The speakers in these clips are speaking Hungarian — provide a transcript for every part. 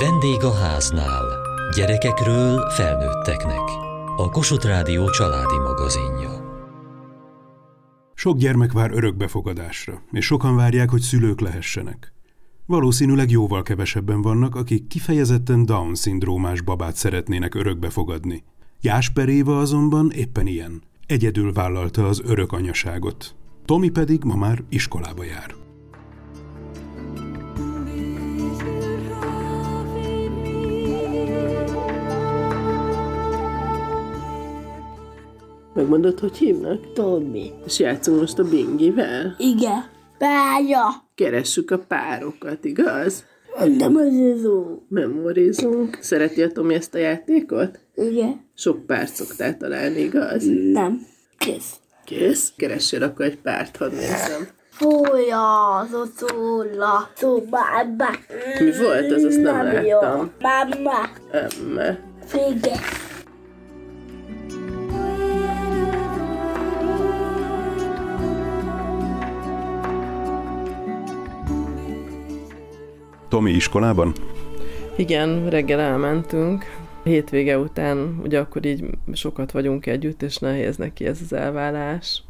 Vendég a háznál. Gyerekekről felnőtteknek. A Kossuth Rádió családi magazinja. Sok gyermek vár örökbefogadásra, és sokan várják, hogy szülők lehessenek. Valószínűleg jóval kevesebben vannak, akik kifejezetten Down-szindrómás babát szeretnének örökbefogadni. Jásper Éva azonban éppen ilyen. Egyedül vállalta az örök anyaságot. Tomi pedig ma már iskolába jár. Megmondod, hogy hívnak? Tomi. És játszunk most a bingivel? Igen. Pálya. Keressük a párokat, igaz? Az izó. Memorizunk. Szereti a Tomi ezt a játékot? Igen. Sok párt szoktál találni, igaz? Nem. Kész. Kész? Keressél akkor egy párt, hadd nézzem. Fúja, zocola, szobába. Mi volt az, azt nem láttam. Mama. Emme. Fige. Tomi iskolában? Igen, reggel elmentünk. Hétvége után, ugye akkor így sokat vagyunk együtt, és nehéz neki ez az elvállás.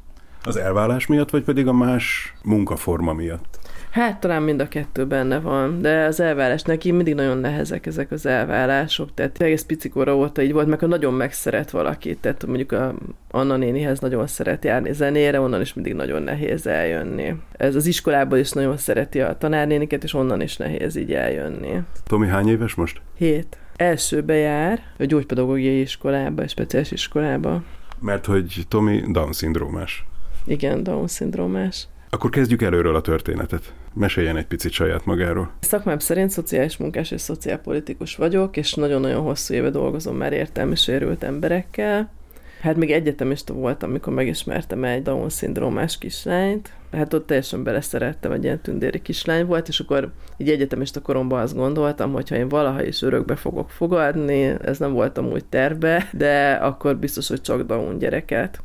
Az elvállás miatt, vagy pedig a más munkaforma miatt? Hát talán mind a kettő benne van, de az elvállás neki mindig nagyon nehezek ezek az elvállások, tehát egész picikora óta így volt, meg ha nagyon megszeret valakit, tehát mondjuk a Anna nénihez nagyon szeret járni zenére, onnan is mindig nagyon nehéz eljönni. Ez az iskolában is nagyon szereti a tanárnéniket, és onnan is nehéz így eljönni. Tomi hány éves most? Hét. Elsőbe jár, a gyógypedagógiai iskolába, a speciális iskolába. Mert hogy Tomi Down-szindrómás. Igen, Down-szindrómás. Akkor kezdjük előről a történetet. Meséljen egy picit saját magáról. Szakmám szerint szociális munkás és szociálpolitikus vagyok, és nagyon-nagyon hosszú éve dolgozom már értelmi sérült emberekkel. Hát még egyetemista voltam, amikor megismertem egy Down-szindrómás kislányt. Hát ott teljesen beleszerettem, egy ilyen tündéri kislány volt, és akkor így egyetemista koromban azt gondoltam, hogy ha én valaha is örökbe fogok fogadni, ez nem voltam úgy terve, de akkor biztos, hogy csak Down gyereket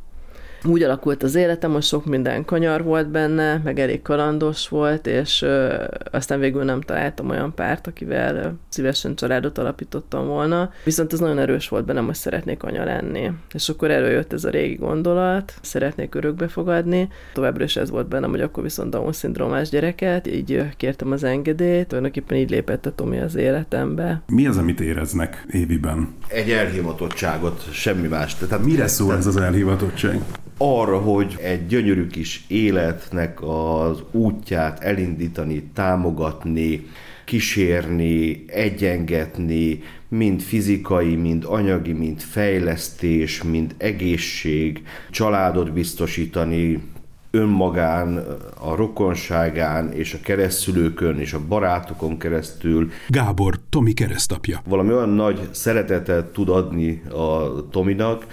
úgy alakult az életem, hogy sok minden kanyar volt benne, meg elég kalandos volt, és ö, aztán végül nem találtam olyan párt, akivel ö, szívesen családot alapítottam volna. Viszont ez nagyon erős volt bennem, hogy szeretnék anya lenni. És akkor előjött ez a régi gondolat, szeretnék örökbe fogadni. Továbbra is ez volt bennem, hogy akkor viszont Down-szindrómás gyereket, így kértem az engedélyt, tulajdonképpen így lépett a Tomi az életembe. Mi az, amit éreznek Éviben? Egy elhivatottságot, semmi más. Tehát Mire szól ez az elhivatottság? Arra, hogy egy gyönyörű kis életnek az útját elindítani, támogatni, kísérni, egyengetni, mind fizikai, mind anyagi, mind fejlesztés, mind egészség, családot biztosítani, önmagán, a rokonságán és a keresztülőkön és a barátokon keresztül. Gábor, Tomi keresztapja. Valami olyan nagy szeretetet tud adni a Tominak,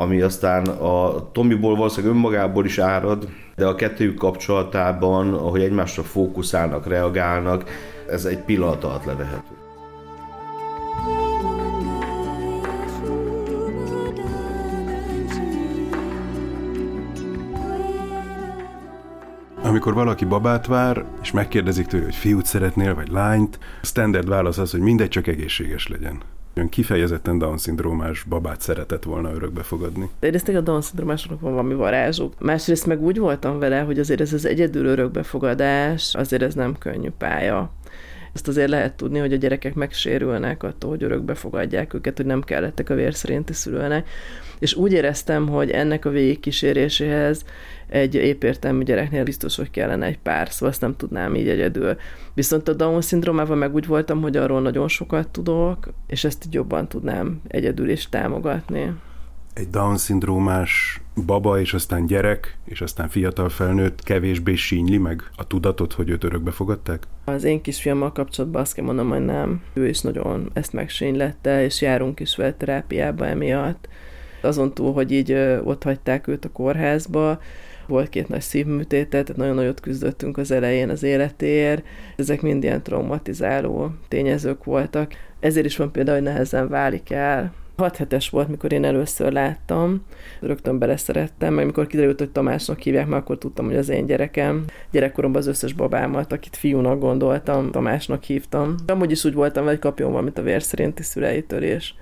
ami aztán a Tomiból valószínűleg önmagából is árad, de a kettőjük kapcsolatában, ahogy egymásra fókuszálnak, reagálnak, ez egy pillanat alatt levehető. Amikor valaki babát vár, és megkérdezik tőle, hogy fiút szeretnél, vagy lányt, standard válasz az, hogy mindegy, csak egészséges legyen. Ön kifejezetten Down-szindrómás babát szeretett volna örökbe fogadni. Egyrészt a Down-szindrómásoknak van valami varázsuk. Másrészt meg úgy voltam vele, hogy azért ez az egyedül örökbefogadás, azért ez nem könnyű pálya. Ezt azért lehet tudni, hogy a gyerekek megsérülnek attól, hogy örökbe fogadják őket, hogy nem kellettek a vérszerinti szülőnek. És úgy éreztem, hogy ennek a végigkíséréséhez egy épértelmű gyereknél biztos, hogy kellene egy pár, szóval ezt nem tudnám így egyedül. Viszont a Down-szindrómával meg úgy voltam, hogy arról nagyon sokat tudok, és ezt így jobban tudnám egyedül is támogatni. Egy Down-szindrómás baba, és aztán gyerek, és aztán fiatal felnőtt kevésbé sínyli meg a tudatot, hogy őt örökbe fogadták? Az én kisfiammal kapcsolatban azt kell mondanom, hogy nem. Ő is nagyon ezt megsínylette, és járunk is vele terápiába emiatt. Azon túl, hogy így ott hagyták őt a kórházba, volt két nagy szívműtétet, tehát nagyon nagyot küzdöttünk az elején az életéért. Ezek mind ilyen traumatizáló tényezők voltak. Ezért is van például, hogy nehezen válik el 6 hetes volt, mikor én először láttam, rögtön beleszerettem, mert mikor kiderült, hogy Tamásnak hívják, már akkor tudtam, hogy az én gyerekem. Gyerekkoromban az összes babámat, akit fiúnak gondoltam, Tamásnak hívtam. Amúgy is úgy voltam, hogy kapjon valamit a vérszerinti szüleitől, és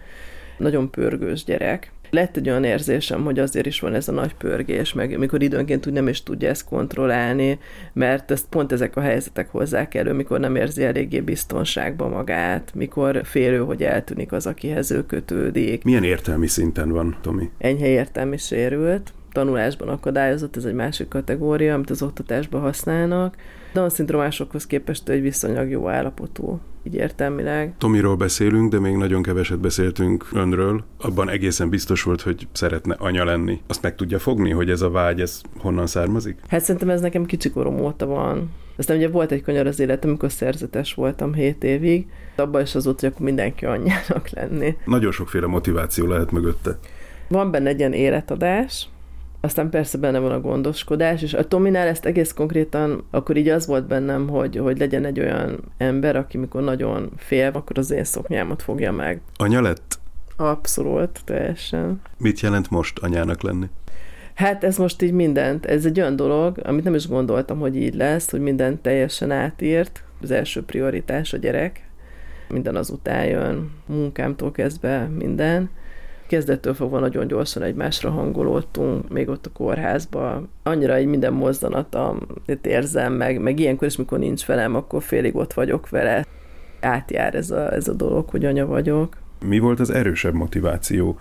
nagyon pörgős gyerek. Lett egy olyan érzésem, hogy azért is van ez a nagy pörgés, meg mikor időnként úgy nem is tudja ezt kontrollálni, mert ezt pont ezek a helyzetek hozzák elő, mikor nem érzi eléggé biztonságba magát, mikor félő, hogy eltűnik az, akihez ő kötődik. Milyen értelmi szinten van, Tomi? Enyhe értelmi sérült, tanulásban akadályozott, ez egy másik kategória, amit az oktatásban használnak. Down-szindromásokhoz képest egy viszonylag jó állapotú, így értelmileg. Tomiról beszélünk, de még nagyon keveset beszéltünk önről. Abban egészen biztos volt, hogy szeretne anya lenni. Azt meg tudja fogni, hogy ez a vágy, ez honnan származik? Hát szerintem ez nekem kicsikorom óta van. Aztán ugye volt egy kanyar az életem, amikor szerzetes voltam 7 évig, abban is az volt, hogy akkor mindenki anyjának lenni. Nagyon sokféle motiváció lehet mögötte. Van benne egy ilyen életadás, aztán persze benne van a gondoskodás, és a Tominál ezt egész konkrétan, akkor így az volt bennem, hogy, hogy legyen egy olyan ember, aki mikor nagyon fél, akkor az én szoknyámat fogja meg. Anya lett? Abszolút, teljesen. Mit jelent most anyának lenni? Hát ez most így mindent, ez egy olyan dolog, amit nem is gondoltam, hogy így lesz, hogy mindent teljesen átírt. Az első prioritás a gyerek, minden azután jön, munkámtól kezdve minden kezdettől fogva nagyon gyorsan egymásra hangolódtunk, még ott a kórházba. Annyira egy minden mozdanatom, érzem, meg, meg ilyenkor is, mikor nincs velem, akkor félig ott vagyok vele. Átjár ez a, ez a dolog, hogy anya vagyok. Mi volt az erősebb motiváció?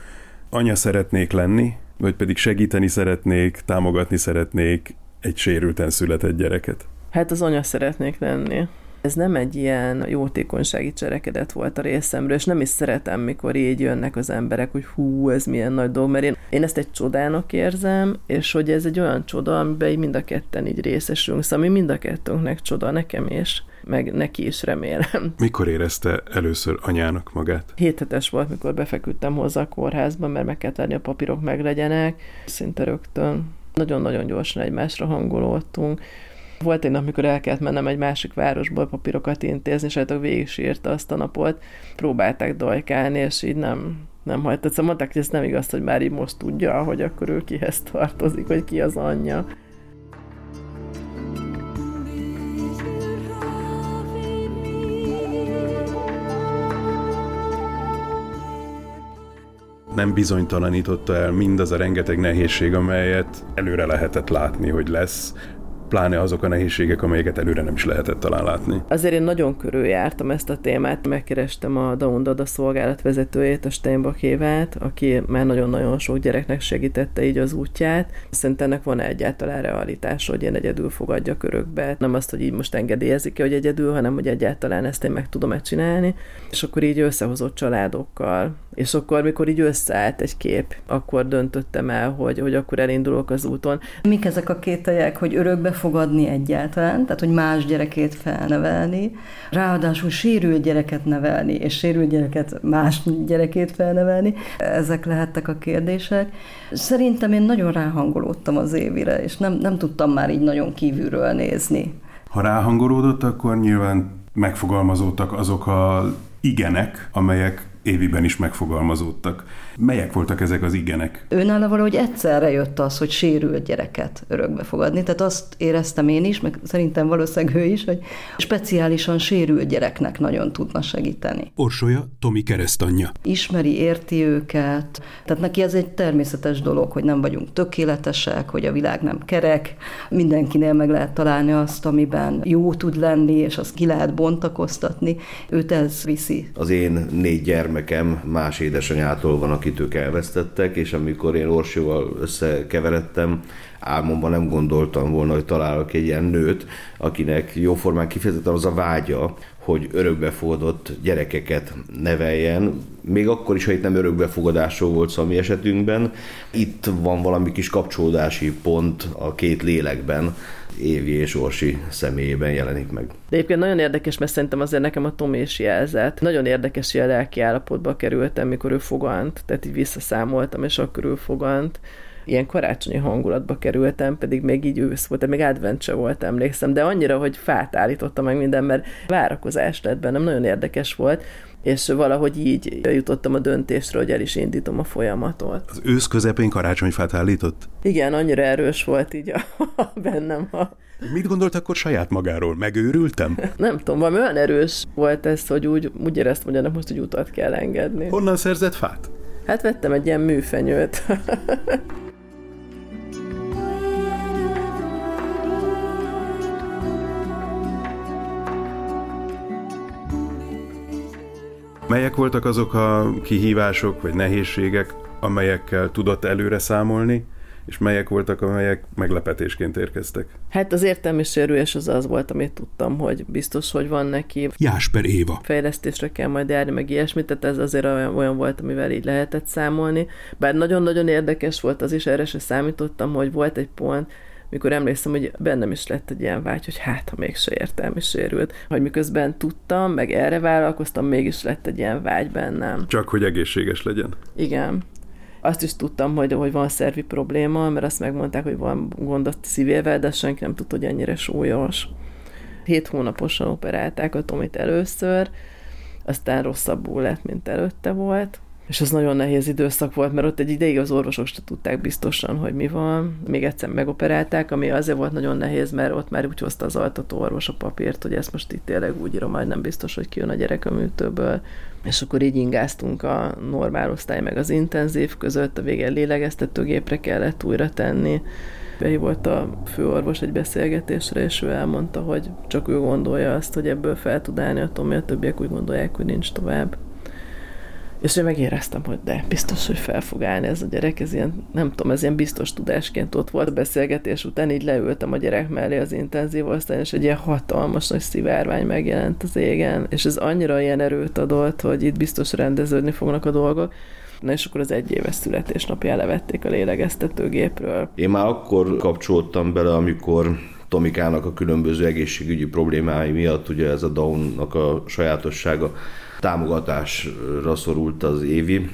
Anya szeretnék lenni, vagy pedig segíteni szeretnék, támogatni szeretnék egy sérülten született gyereket? Hát az anya szeretnék lenni. Ez nem egy ilyen jótékonysági cserekedet volt a részemről, és nem is szeretem, mikor így jönnek az emberek, hogy hú, ez milyen nagy dolog, mert én, én ezt egy csodának érzem, és hogy ez egy olyan csoda, amiben így mind a ketten így részesülünk, szóval mi mind a kettőnknek csoda, nekem is, meg neki is remélem. Mikor érezte először anyának magát? Héthetes volt, mikor befeküdtem hozzá a kórházba, mert meg kell tenni a papírok meglegyenek, szinte rögtön. Nagyon-nagyon gyorsan egymásra hangolódtunk. Volt egy nap, mikor el kellett mennem egy másik városból papírokat intézni, és hát végig sírta azt a napot. Próbálták dajkálni, és így nem, nem hajt. Szóval mondták, hogy ez nem igaz, hogy már így most tudja, hogy akkor ő kihez tartozik, hogy ki az anyja. nem bizonytalanította el mindaz a rengeteg nehézség, amelyet előre lehetett látni, hogy lesz, pláne azok a nehézségek, amelyeket előre nem is lehetett talán látni. Azért én nagyon körüljártam ezt a témát, megkerestem a Down Dada szolgálat vezetőjét, a Steinbach Évát, aki már nagyon-nagyon sok gyereknek segítette így az útját. Szerintem ennek van egyáltalán realitás, hogy én egyedül fogadja körökbe. Nem azt, hogy így most engedélyezik hogy egyedül, hanem hogy egyáltalán ezt én meg tudom-e csinálni. És akkor így összehozott családokkal. És akkor, mikor így összeállt egy kép, akkor döntöttem el, hogy, hogy akkor elindulok az úton. Mik ezek a kételyek, hogy örökbe fogadni egyáltalán, tehát hogy más gyerekét felnevelni, ráadásul sérült gyereket nevelni, és sérült gyereket más gyerekét felnevelni, ezek lehettek a kérdések. Szerintem én nagyon ráhangolódtam az évire, és nem, nem tudtam már így nagyon kívülről nézni. Ha ráhangolódott, akkor nyilván megfogalmazódtak azok a igenek, amelyek éviben is megfogalmazódtak. Melyek voltak ezek az igenek? Őnála valahogy egyszerre jött az, hogy sérült gyereket örökbe fogadni. Tehát azt éreztem én is, meg szerintem valószínűleg ő is, hogy speciálisan sérült gyereknek nagyon tudna segíteni. Orsolya Tomi keresztanyja. Ismeri, érti őket, tehát neki ez egy természetes dolog, hogy nem vagyunk tökéletesek, hogy a világ nem kerek, mindenkinél meg lehet találni azt, amiben jó tud lenni, és azt ki lehet bontakoztatni. Őt ez viszi. Az én négy gyermekem más édesanyától van, akit ők elvesztettek, és amikor én Orsival összekeveredtem, álmomban nem gondoltam volna, hogy találok egy ilyen nőt, akinek jóformán kifejezetten az a vágya, hogy örökbefogadott gyerekeket neveljen, még akkor is, ha itt nem örökbefogadásról volt szó a mi esetünkben. Itt van valami kis kapcsolódási pont a két lélekben, Évi és Orsi személyében jelenik meg. De egyébként nagyon érdekes, mert szerintem azért nekem a Tom is jelzett. Nagyon érdekes, hogy a lelki állapotba kerültem, mikor ő fogant, tehát így visszaszámoltam, és akkor ő fogant ilyen karácsonyi hangulatba kerültem, pedig még így ősz volt, még advent volt, emlékszem, de annyira, hogy fát állította meg minden, mert várakozás lett bennem, nagyon érdekes volt, és valahogy így jutottam a döntésre, hogy el is indítom a folyamatot. Az ősz közepén karácsonyfát állított? Igen, annyira erős volt így a, a bennem a Mit gondolt akkor saját magáról? Megőrültem? Nem tudom, valami olyan erős volt ez, hogy úgy, úgy éreztem, hogy ennek most egy utat kell engedni. Honnan szerzett fát? Hát vettem egy ilyen műfenyőt. Melyek voltak azok a kihívások vagy nehézségek, amelyekkel tudott előre számolni, és melyek voltak, amelyek meglepetésként érkeztek? Hát az értelmi sérülés az az volt, amit tudtam, hogy biztos, hogy van neki. Jásper Éva. Fejlesztésre kell majd járni, meg ilyesmit, tehát ez azért olyan, olyan volt, amivel így lehetett számolni. Bár nagyon-nagyon érdekes volt az is, erre se számítottam, hogy volt egy pont, mikor emlékszem, hogy bennem is lett egy ilyen vágy, hogy hát, ha mégse értelmi sérült. Hogy miközben tudtam, meg erre vállalkoztam, mégis lett egy ilyen vágy bennem. Csak hogy egészséges legyen. Igen. Azt is tudtam, hogy, hogy van szervi probléma, mert azt megmondták, hogy van gond a szívével, de senki nem tudta, hogy ennyire súlyos. Hét hónaposan operálták a Tomit először, aztán rosszabbul lett, mint előtte volt. És az nagyon nehéz időszak volt, mert ott egy ideig az orvosok se tudták biztosan, hogy mi van. Még egyszer megoperálták, ami azért volt nagyon nehéz, mert ott már úgy hozta az altató orvos a papírt, hogy ezt most itt tényleg úgy írom, majd nem biztos, hogy kijön a gyerek a műtőből. És akkor így ingáztunk a normál osztály meg az intenzív között, a végén lélegeztetőgépre kellett újra tenni. volt a főorvos egy beszélgetésre, és ő elmondta, hogy csak ő gondolja azt, hogy ebből fel tud állni a Tomi, a többiek úgy gondolják, hogy nincs tovább. És én megéreztem, hogy de, biztos, hogy fel fog állni ez a gyerek, ez ilyen, nem tudom, ez ilyen biztos tudásként ott volt a beszélgetés után, így leültem a gyerek mellé az intenzív osztályon, és egy ilyen hatalmas nagy szivárvány megjelent az égen, és ez annyira ilyen erőt adott, hogy itt biztos rendeződni fognak a dolgok. Na és akkor az egyéves születésnapján levették a lélegeztetőgépről. Én már akkor kapcsolódtam bele, amikor Tomikának a különböző egészségügyi problémái miatt, ugye ez a Down-nak a sajátossága, támogatásra szorult az évi,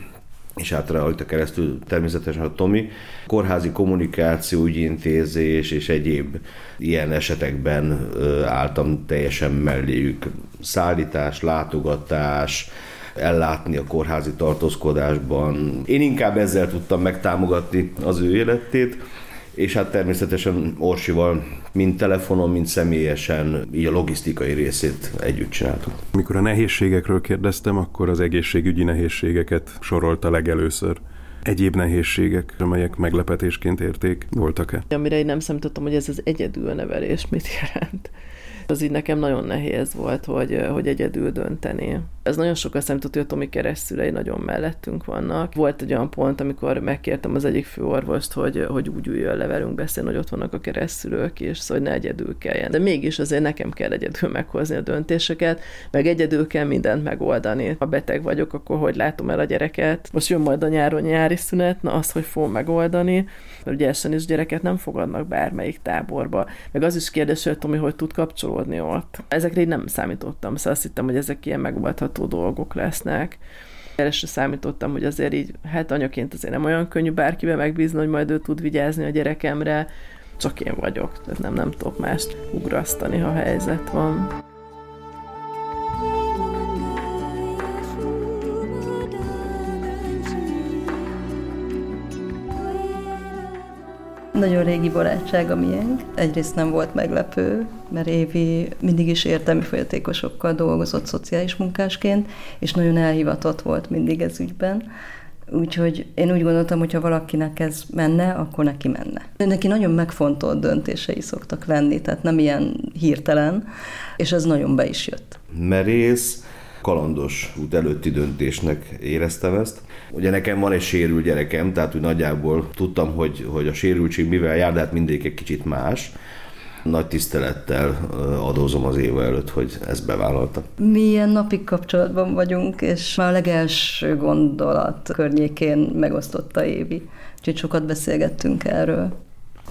és hát rajta keresztül természetesen a Tomi. Kórházi kommunikáció, ügyintézés és egyéb ilyen esetekben álltam teljesen melléjük. Szállítás, látogatás, ellátni a kórházi tartózkodásban. Én inkább ezzel tudtam megtámogatni az ő életét, és hát természetesen Orsival mind telefonon, mind személyesen így a logisztikai részét együtt csináltuk. Mikor a nehézségekről kérdeztem, akkor az egészségügyi nehézségeket sorolta legelőször egyéb nehézségek, amelyek meglepetésként érték, voltak-e? Amire én nem számítottam, hogy ez az egyedül nevelés mit jelent. Az így nekem nagyon nehéz volt, hogy, hogy egyedül dönteni. Ez nagyon sokat számított, hogy a Tomi keresztülei nagyon mellettünk vannak. Volt egy olyan pont, amikor megkértem az egyik főorvost, hogy, hogy úgy üljön le velünk beszélni, hogy ott vannak a keresztülők, és szóval ne egyedül kelljen. De mégis azért nekem kell egyedül meghozni a döntéseket, meg egyedül kell mindent megoldani. Ha beteg vagyok, akkor hogy látom el a gyereket? Most jön majd a nyáron nyári szünet, na azt, hogy fogom megoldani, mert ugye is gyereket nem fogadnak bármelyik táborba. Meg az is kérdés, hogy Tomi hogy tud kapcsolódni ott. Ezekre így nem számítottam, szóval azt hittem, hogy ezek ilyen megoldható megoldható dolgok lesznek. Erre se számítottam, hogy azért így, hát anyaként azért nem olyan könnyű bárkibe megbízni, hogy majd ő tud vigyázni a gyerekemre, csak én vagyok, tehát nem, nem tudok mást ugrasztani, ha helyzet van. Nagyon régi barátság a miénk. Egyrészt nem volt meglepő, mert Évi mindig is értelmi folyatékosokkal dolgozott szociális munkásként, és nagyon elhivatott volt mindig ez ügyben. Úgyhogy én úgy gondoltam, hogy ha valakinek ez menne, akkor neki menne. Neki nagyon megfontolt döntései szoktak lenni, tehát nem ilyen hirtelen, és ez nagyon be is jött. Merész, kalandos út előtti döntésnek éreztem ezt. Ugye nekem van egy sérült gyerekem, tehát úgy nagyjából tudtam, hogy, hogy a sérültség mivel jár, de hát mindig egy kicsit más. Nagy tisztelettel adózom az éva előtt, hogy ezt bevállalta. Mi ilyen napig kapcsolatban vagyunk, és már a legelső gondolat környékén megosztotta Évi. Úgyhogy sokat beszélgettünk erről.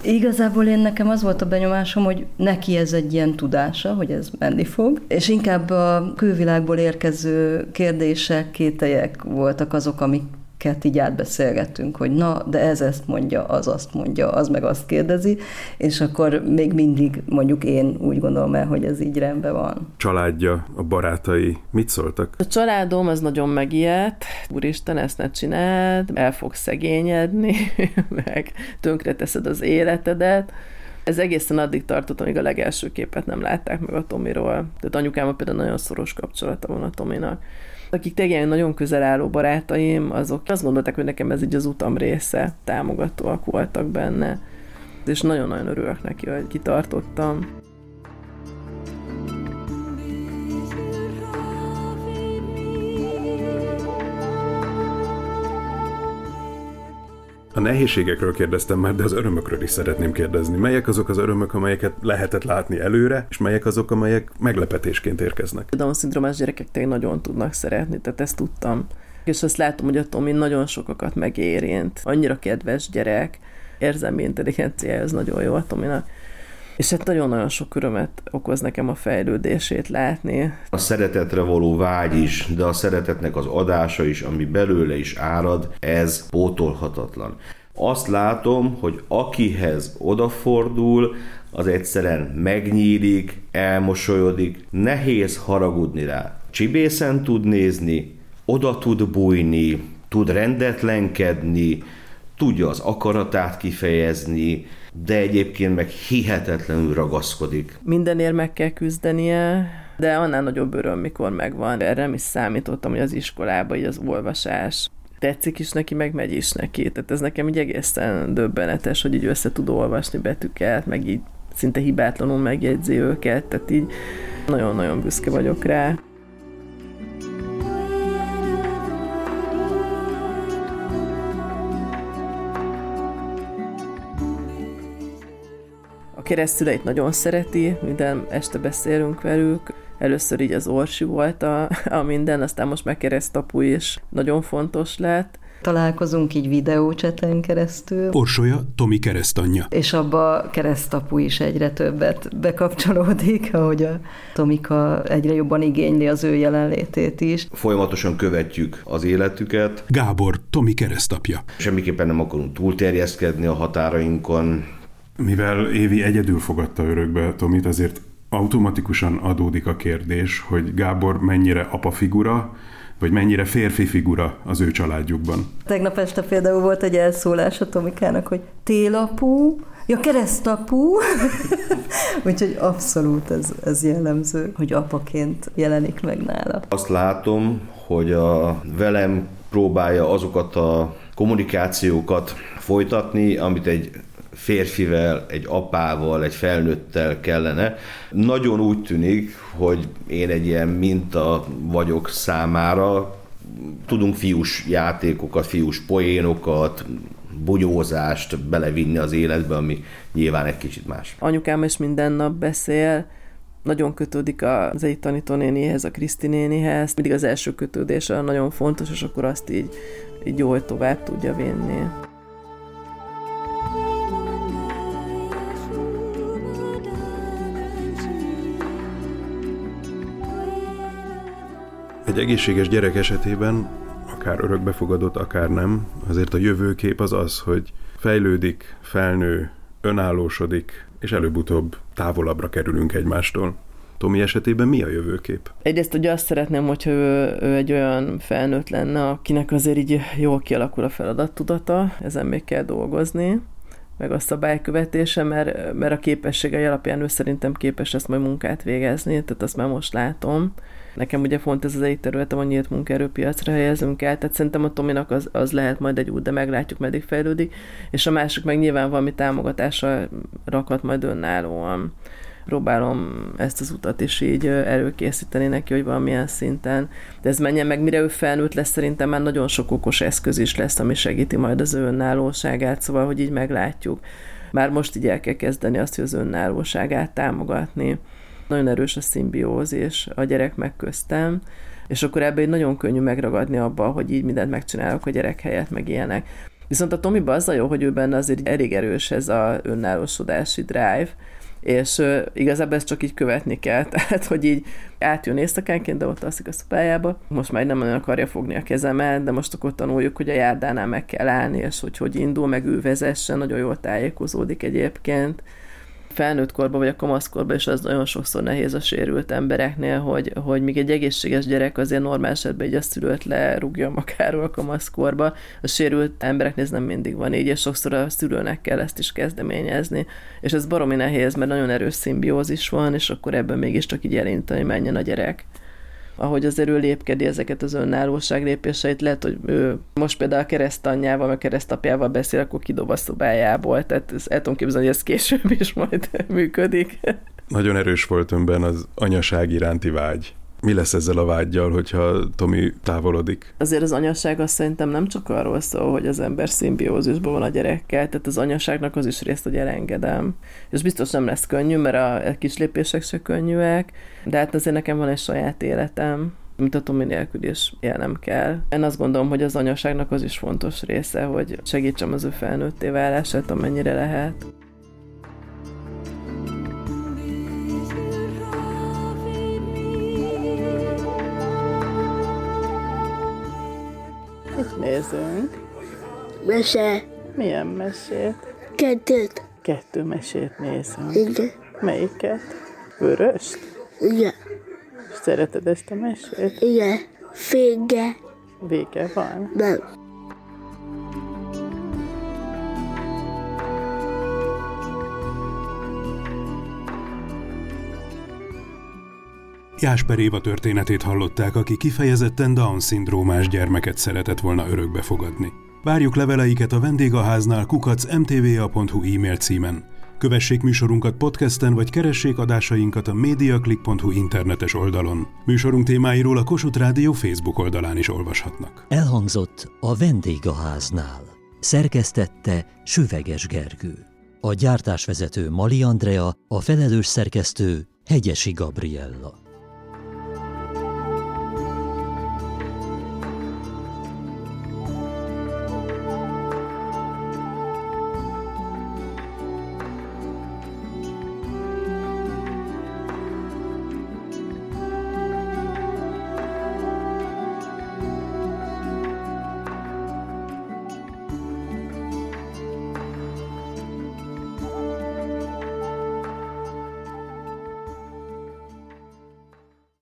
Igazából én nekem az volt a benyomásom, hogy neki ez egy ilyen tudása, hogy ez menni fog, és inkább a külvilágból érkező kérdések, kételyek voltak azok, amik ket így átbeszélgettünk, hogy na, de ez ezt mondja, az azt mondja, az meg azt kérdezi, és akkor még mindig mondjuk én úgy gondolom el, hogy ez így rendben van. Családja, a barátai mit szóltak? A családom az nagyon megijedt, úristen, ezt ne csináld, el fogsz szegényedni, meg tönkreteszed az életedet. Ez egészen addig tartott, amíg a legelső képet nem látták meg a Tomiról. Tehát anyukámmal például nagyon szoros kapcsolata van a Tominak akik tényleg nagyon közel álló barátaim, azok azt gondolták, hogy nekem ez így az utam része, támogatóak voltak benne, és nagyon-nagyon örülök neki, hogy kitartottam. A nehézségekről kérdeztem már, de az örömökről is szeretném kérdezni. Melyek azok az örömök, amelyeket lehetett látni előre, és melyek azok, amelyek meglepetésként érkeznek? A Down-szindrómás gyerekek tényleg nagyon tudnak szeretni, tehát ezt tudtam. És azt látom, hogy a Tomi nagyon sokakat megérint. Annyira kedves gyerek, érzelmi intelligenciája, ez nagyon jó a Tominak. És hát nagyon-nagyon sok örömet okoz nekem a fejlődését látni. A szeretetre való vágy is, de a szeretetnek az adása is, ami belőle is árad, ez pótolhatatlan. Azt látom, hogy akihez odafordul, az egyszerűen megnyílik, elmosolyodik, nehéz haragudni rá. Csibészen tud nézni, oda tud bújni, tud rendetlenkedni, tudja az akaratát kifejezni, de egyébként meg hihetetlenül ragaszkodik. Mindenért meg kell küzdenie, de annál nagyobb öröm, mikor megvan. Erre nem is számítottam, hogy az iskolában így az olvasás tetszik is neki, meg megy is neki. Tehát ez nekem így egészen döbbenetes, hogy így össze tud olvasni betűket, meg így szinte hibátlanul megjegyzi őket, tehát így nagyon-nagyon büszke vagyok rá. Keresztüleit nagyon szereti, minden este beszélünk velük. Először így az Orsi volt a, a minden, aztán most meg keresztapu is nagyon fontos lett. Találkozunk így videócseten keresztül. Orsolya Tomi keresztanyja. És abba keresztapu is egyre többet bekapcsolódik, ahogy a Tomika egyre jobban igényli az ő jelenlétét is. Folyamatosan követjük az életüket. Gábor Tomi keresztapja. Semmiképpen nem akarunk túlterjeszkedni a határainkon, mivel Évi egyedül fogadta örökbe Tomit, azért automatikusan adódik a kérdés, hogy Gábor mennyire apa figura, vagy mennyire férfi figura az ő családjukban. Tegnap este például volt egy elszólás a Tomikának, hogy télapú, ja keresztapú, úgyhogy abszolút ez, ez jellemző, hogy apaként jelenik meg nála. Azt látom, hogy a velem próbálja azokat a kommunikációkat folytatni, amit egy férfivel, egy apával, egy felnőttel kellene. Nagyon úgy tűnik, hogy én egy ilyen minta vagyok számára, tudunk fiús játékokat, fiús poénokat, bunyózást belevinni az életbe, ami nyilván egy kicsit más. Anyukám is minden nap beszél, nagyon kötődik az egyik tanítónénihez, a Kriszti nénihez. Mindig az első kötődés nagyon fontos, és akkor azt így, így jól tovább tudja vinni. Egy egészséges gyerek esetében, akár örökbefogadott, akár nem, azért a jövőkép az az, hogy fejlődik, felnő, önállósodik, és előbb-utóbb távolabbra kerülünk egymástól. Tomi esetében mi a jövőkép? Egyrészt ugye azt szeretném, hogyha ő, ő egy olyan felnőtt lenne, akinek azért így jól kialakul a feladattudata, ezen még kell dolgozni, meg a szabálykövetése, mert, mert a képességei alapján ő szerintem képes lesz majd munkát végezni, tehát azt már most látom. Nekem ugye font ez az egy területem, a nyílt munkaerőpiacra helyezünk el, tehát szerintem a Tominak az, az lehet majd egy út, de meglátjuk, meddig fejlődik, és a másik meg nyilván valami támogatásra rakhat majd önállóan próbálom ezt az utat is így előkészíteni neki, hogy valamilyen szinten. De ez menjen meg, mire ő felnőtt lesz, szerintem már nagyon sok okos eszköz is lesz, ami segíti majd az ő önállóságát, szóval, hogy így meglátjuk. Már most így el kell kezdeni azt, hogy az önállóságát támogatni nagyon erős a szimbiózis a gyerek meg köztem, és akkor ebből nagyon könnyű megragadni abba, hogy így mindent megcsinálok a gyerek helyett, meg ilyenek. Viszont a Tomiba az a jó, hogy ő benne azért elég erős ez a önállósodási drive, és uh, igazából ezt csak így követni kell, tehát hogy így átjön éjszakánként, de ott alszik a szobájába. Most már nem nagyon akarja fogni a kezemet, de most akkor tanuljuk, hogy a járdánál meg kell állni, és hogy hogy indul, meg ő vezesse, nagyon jól tájékozódik egyébként felnőtt korban vagy a kamaszkorban, és az nagyon sokszor nehéz a sérült embereknél, hogy, hogy még egy egészséges gyerek azért normál esetben egy a szülőt lerúgja magáról a kamaszkorba, a sérült embereknél ez nem mindig van így, és sokszor a szülőnek kell ezt is kezdeményezni, és ez baromi nehéz, mert nagyon erős szimbiózis van, és akkor ebben mégiscsak így elintani menjen a gyerek ahogy azért ő lépkedi ezeket az önállóság lépéseit, lehet, hogy ő most például a keresztanyjával, vagy keresztapjával beszél, akkor kidob a szobájából, tehát ezt el tudom képzelni, hogy ez később is majd működik. Nagyon erős volt önben az anyaság iránti vágy mi lesz ezzel a vágyjal, hogyha Tomi távolodik? Azért az anyaság azt szerintem nem csak arról szól, hogy az ember szimbiózisban van a gyerekkel, tehát az anyaságnak az is részt, hogy elengedem. És biztos nem lesz könnyű, mert a kis lépések se könnyűek, de hát azért nekem van egy saját életem, mint a Tomi nélkül is élnem kell. Én azt gondolom, hogy az anyaságnak az is fontos része, hogy segítsem az ő felnőtté válását, amennyire lehet. Mit nézünk? Mese. Milyen mesét? Kettőt. Kettő mesét nézünk. Igen. Melyiket? Vöröst? Igen. Szereted ezt a mesét? Igen. Fége. Vége van. Nem. Jásper Éva történetét hallották, aki kifejezetten Down-szindrómás gyermeket szeretett volna örökbe fogadni. Várjuk leveleiket a vendégháznál kukac mtva.hu e-mail címen. Kövessék műsorunkat podcasten, vagy keressék adásainkat a mediaclick.hu internetes oldalon. Műsorunk témáiról a Kossuth Rádió Facebook oldalán is olvashatnak. Elhangzott a vendégháznál. Szerkesztette Süveges Gergő. A gyártásvezető Mali Andrea, a felelős szerkesztő Hegyesi Gabriella.